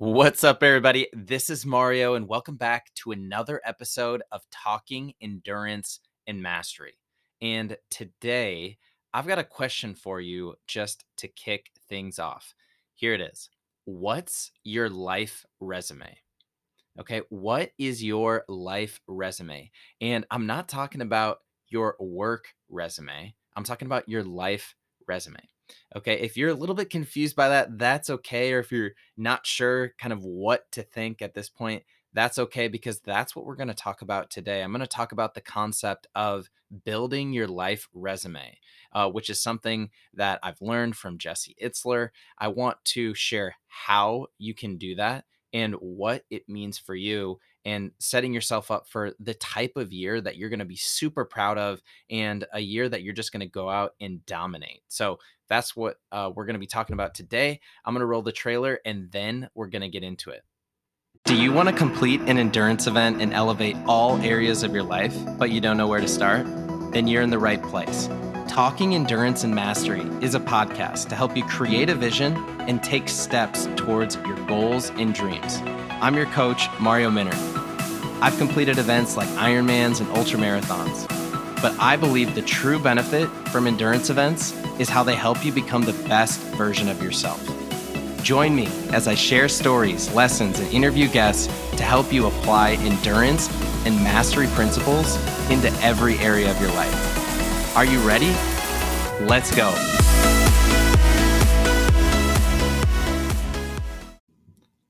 What's up, everybody? This is Mario, and welcome back to another episode of Talking Endurance and Mastery. And today, I've got a question for you just to kick things off. Here it is What's your life resume? Okay, what is your life resume? And I'm not talking about your work resume, I'm talking about your life resume. Okay. If you're a little bit confused by that, that's okay. Or if you're not sure kind of what to think at this point, that's okay because that's what we're going to talk about today. I'm going to talk about the concept of building your life resume, uh, which is something that I've learned from Jesse Itzler. I want to share how you can do that and what it means for you and setting yourself up for the type of year that you're going to be super proud of and a year that you're just going to go out and dominate. So that's what uh, we're going to be talking about today. I'm going to roll the trailer and then we're going to get into it. Do you want to complete an endurance event and elevate all areas of your life, but you don't know where to start? Then you're in the right place. Talking Endurance and Mastery is a podcast to help you create a vision and take steps towards your goals and dreams. I'm your coach, Mario Minner. I've completed events like Ironmans and ultramarathons, but I believe the true benefit from endurance events is how they help you become the best version of yourself. Join me as I share stories, lessons, and interview guests to help you apply endurance and mastery principles into every area of your life. Are you ready? Let's go.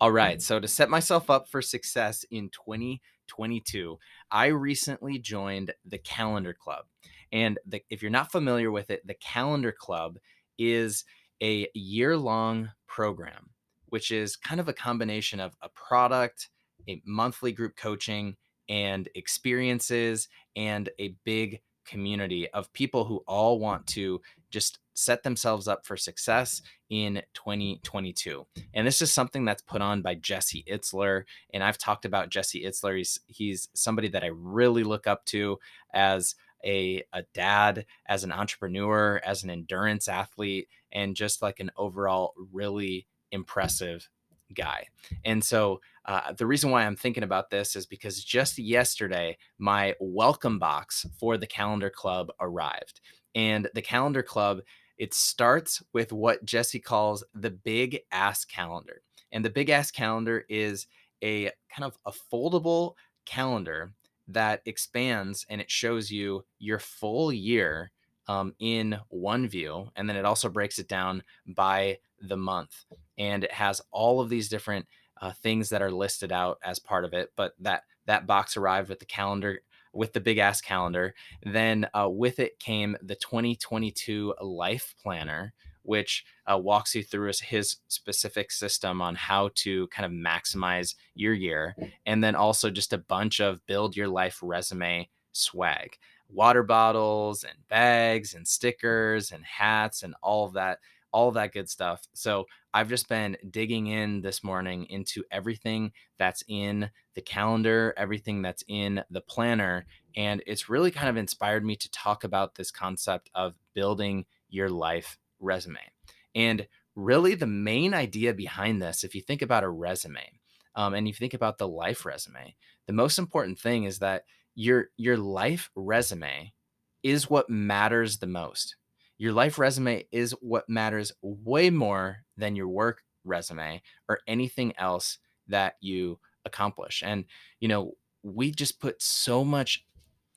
All right. So, to set myself up for success in 2022, I recently joined the Calendar Club. And the, if you're not familiar with it, the Calendar Club is a year long program, which is kind of a combination of a product, a monthly group coaching, and experiences, and a big community of people who all want to just set themselves up for success in 2022. And this is something that's put on by Jesse Itzler. And I've talked about Jesse Itzler. He's, he's somebody that I really look up to as a, a dad, as an entrepreneur, as an endurance athlete, and just like an overall really impressive guy. And so uh, the reason why I'm thinking about this is because just yesterday, my welcome box for the calendar club arrived. And the calendar club, it starts with what Jesse calls the big ass calendar. And the big ass calendar is a kind of a foldable calendar that expands and it shows you your full year um, in one view. And then it also breaks it down by the month. And it has all of these different uh, things that are listed out as part of it. But that that box arrived with the calendar with the big ass calendar. Then uh, with it came the 2022 life planner, which uh, walks you through his specific system on how to kind of maximize your year. And then also just a bunch of build your life resume swag water bottles and bags and stickers and hats and all of that all of that good stuff. So I've just been digging in this morning into everything that's in the calendar, everything that's in the planner. And it's really kind of inspired me to talk about this concept of building your life resume. And really, the main idea behind this, if you think about a resume um, and you think about the life resume, the most important thing is that your your life resume is what matters the most your life resume is what matters way more than your work resume or anything else that you accomplish. And, you know, we just put so much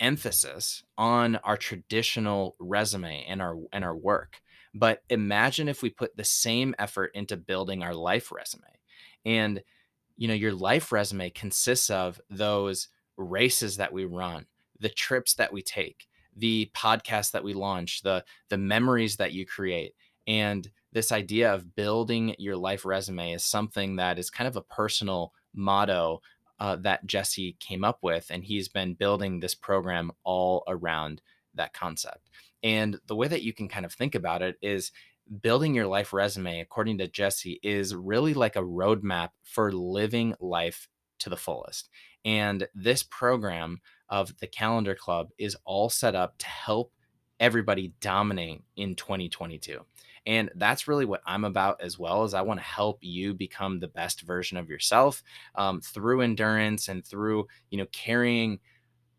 emphasis on our traditional resume and our and our work. But imagine if we put the same effort into building our life resume. And you know, your life resume consists of those races that we run, the trips that we take, the podcast that we launch, the the memories that you create, and this idea of building your life resume is something that is kind of a personal motto uh, that Jesse came up with, and he's been building this program all around that concept. And the way that you can kind of think about it is building your life resume, according to Jesse, is really like a roadmap for living life to the fullest. And this program of the Calendar Club is all set up to help everybody dominate in 2022. And that's really what I'm about as well. Is I want to help you become the best version of yourself um, through endurance and through you know carrying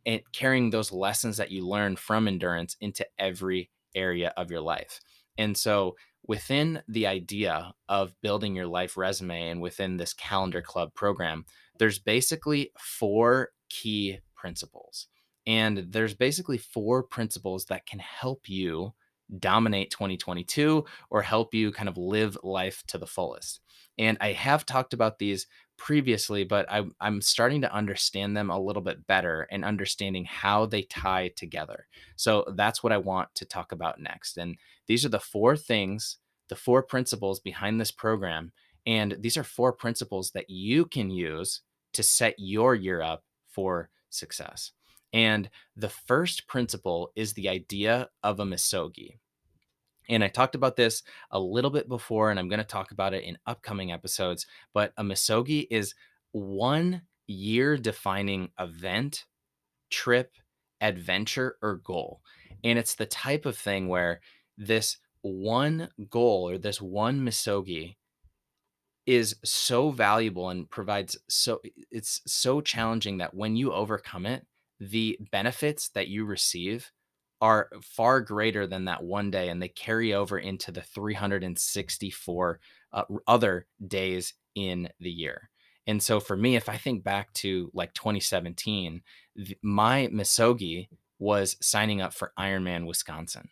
and carrying those lessons that you learn from endurance into every area of your life. And so within the idea of building your life resume and within this calendar club program, there's basically four key principles. And there's basically four principles that can help you dominate 2022 or help you kind of live life to the fullest. And I have talked about these previously, but I, am starting to understand them a little bit better and understanding how they tie together. So that's what I want to talk about next. And these are the four things, the four principles behind this program. And these are four principles that you can use to set your year up for success. And the first principle is the idea of a misogi. And I talked about this a little bit before, and I'm going to talk about it in upcoming episodes. But a misogi is one year defining event, trip, adventure, or goal. And it's the type of thing where this one goal or this one misogi is so valuable and provides so it's so challenging that when you overcome it the benefits that you receive are far greater than that one day and they carry over into the 364 uh, other days in the year. And so for me, if I think back to like 2017, th- my Misogi was signing up for Ironman Wisconsin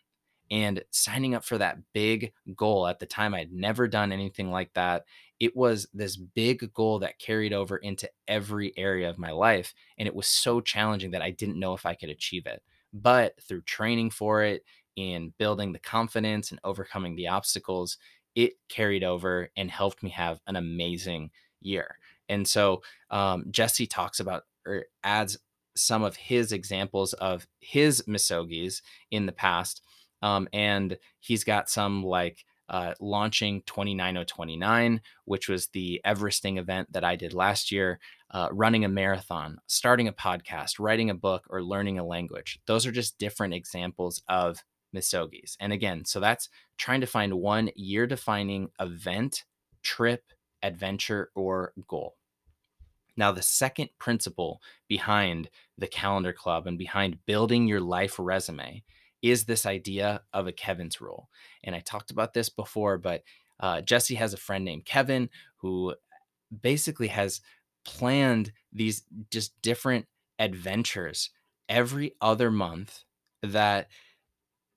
and signing up for that big goal. At the time, I'd never done anything like that. It was this big goal that carried over into every area of my life. And it was so challenging that I didn't know if I could achieve it. But through training for it, in building the confidence and overcoming the obstacles, it carried over and helped me have an amazing year. And so um, Jesse talks about or adds some of his examples of his misogis in the past. Um, and he's got some like uh, launching 29029, which was the Everesting event that I did last year, uh, running a marathon, starting a podcast, writing a book, or learning a language. Those are just different examples of misogis. And again, so that's trying to find one year defining event, trip, adventure, or goal. Now, the second principle behind the calendar club and behind building your life resume is this idea of a Kevin's rule. And I talked about this before, but uh, Jesse has a friend named Kevin who basically has planned these just different adventures every other month that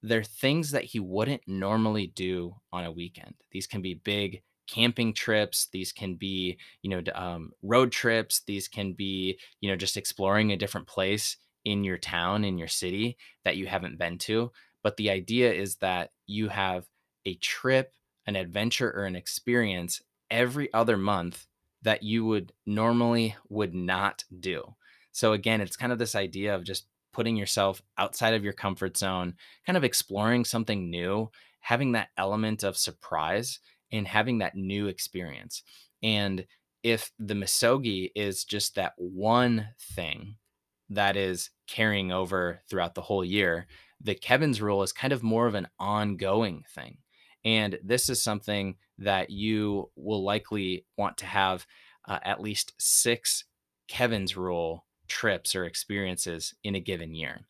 they're things that he wouldn't normally do on a weekend. These can be big camping trips these can be you know um, road trips these can be you know just exploring a different place in your town, in your city that you haven't been to. But the idea is that you have a trip, an adventure, or an experience every other month that you would normally would not do. So again, it's kind of this idea of just putting yourself outside of your comfort zone, kind of exploring something new, having that element of surprise and having that new experience. And if the misogi is just that one thing that is carrying over throughout the whole year. The Kevin's rule is kind of more of an ongoing thing. And this is something that you will likely want to have uh, at least six Kevin's rule trips or experiences in a given year.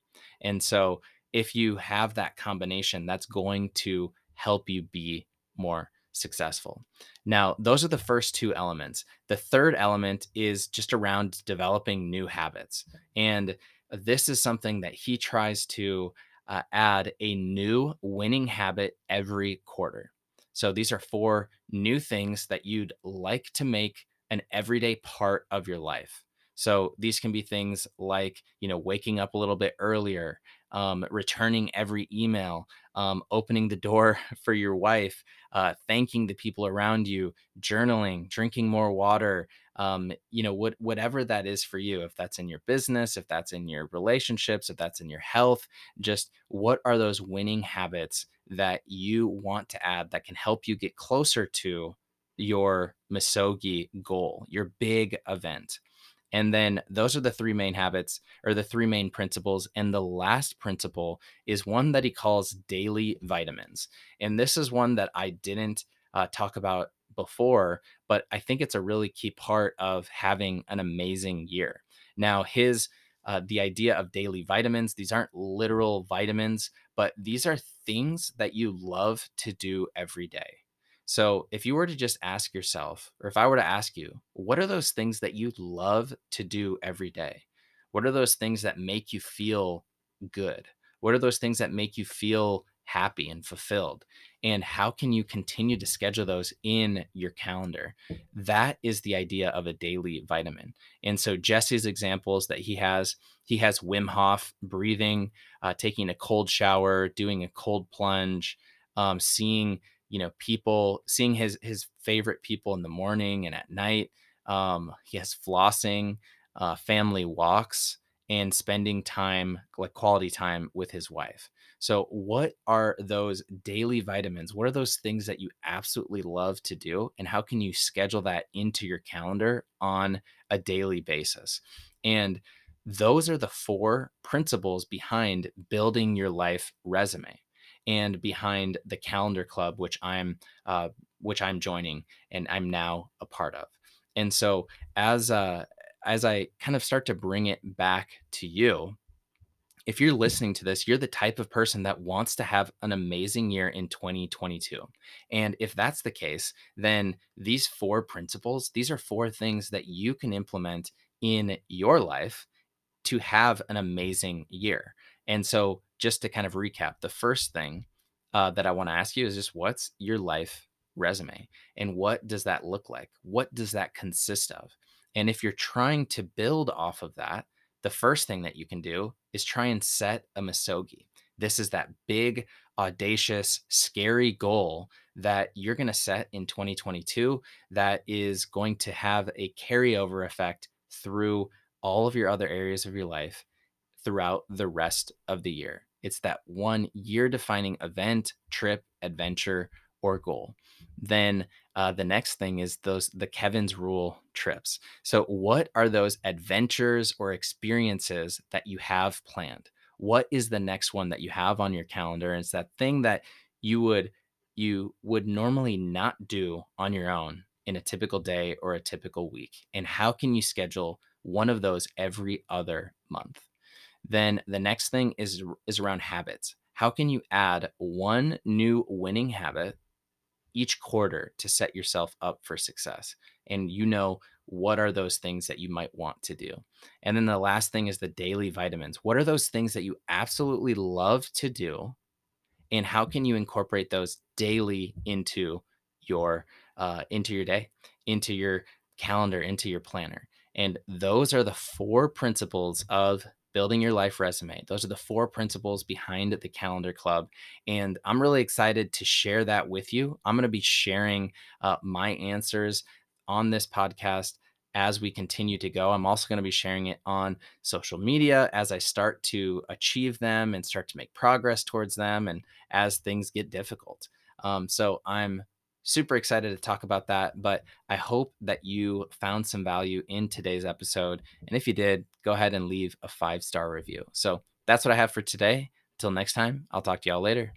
And so if you have that combination, that's going to help you be more successful. Now, those are the first two elements. The third element is just around developing new habits. And this is something that he tries to uh, add a new winning habit every quarter. So these are four new things that you'd like to make an everyday part of your life. So these can be things like, you know, waking up a little bit earlier, um, returning every email, um, opening the door for your wife, uh, thanking the people around you, journaling, drinking more water, um, you know, what, whatever that is for you, if that's in your business, if that's in your relationships, if that's in your health, just what are those winning habits that you want to add that can help you get closer to your Misogi goal, your big event. And then those are the three main habits or the three main principles. And the last principle is one that he calls daily vitamins. And this is one that I didn't uh, talk about before, but I think it's a really key part of having an amazing year. Now, his uh, the idea of daily vitamins, these aren't literal vitamins, but these are things that you love to do every day. So, if you were to just ask yourself, or if I were to ask you, what are those things that you love to do every day? What are those things that make you feel good? What are those things that make you feel happy and fulfilled? And how can you continue to schedule those in your calendar? That is the idea of a daily vitamin. And so, Jesse's examples that he has, he has Wim Hof breathing, uh, taking a cold shower, doing a cold plunge, um, seeing you know people seeing his his favorite people in the morning and at night um he has flossing uh family walks and spending time like quality time with his wife. So what are those daily vitamins? What are those things that you absolutely love to do and how can you schedule that into your calendar on a daily basis? And those are the four principles behind building your life resume and behind the calendar club which i'm uh, which i'm joining and i'm now a part of and so as uh as i kind of start to bring it back to you if you're listening to this, you're the type of person that wants to have an amazing year in 2022. And if that's the case, then these four principles, these are four things that you can implement in your life to have an amazing year. And so, just to kind of recap, the first thing uh, that I want to ask you is just what's your life resume and what does that look like? What does that consist of? And if you're trying to build off of that, the first thing that you can do is try and set a Misogi. This is that big, audacious, scary goal that you're going to set in 2022 that is going to have a carryover effect through all of your other areas of your life throughout the rest of the year. It's that one year defining event, trip, adventure, or goal. Then uh, the next thing is those the Kevin's rule trips. So, what are those adventures or experiences that you have planned? What is the next one that you have on your calendar? And it's that thing that you would you would normally not do on your own in a typical day or a typical week. And how can you schedule one of those every other month? Then the next thing is is around habits. How can you add one new winning habit each quarter to set yourself up for success? And you know what are those things that you might want to do. And then the last thing is the daily vitamins. What are those things that you absolutely love to do? And how can you incorporate those daily into your uh, into your day, into your calendar, into your planner? And those are the four principles of building your life resume. Those are the four principles behind the Calendar Club. And I'm really excited to share that with you. I'm going to be sharing uh, my answers on this podcast as we continue to go. I'm also going to be sharing it on social media as I start to achieve them and start to make progress towards them and as things get difficult. Um, so I'm super excited to talk about that. But I hope that you found some value in today's episode. And if you did, go ahead and leave a five star review. So that's what I have for today. Till next time, I'll talk to y'all later.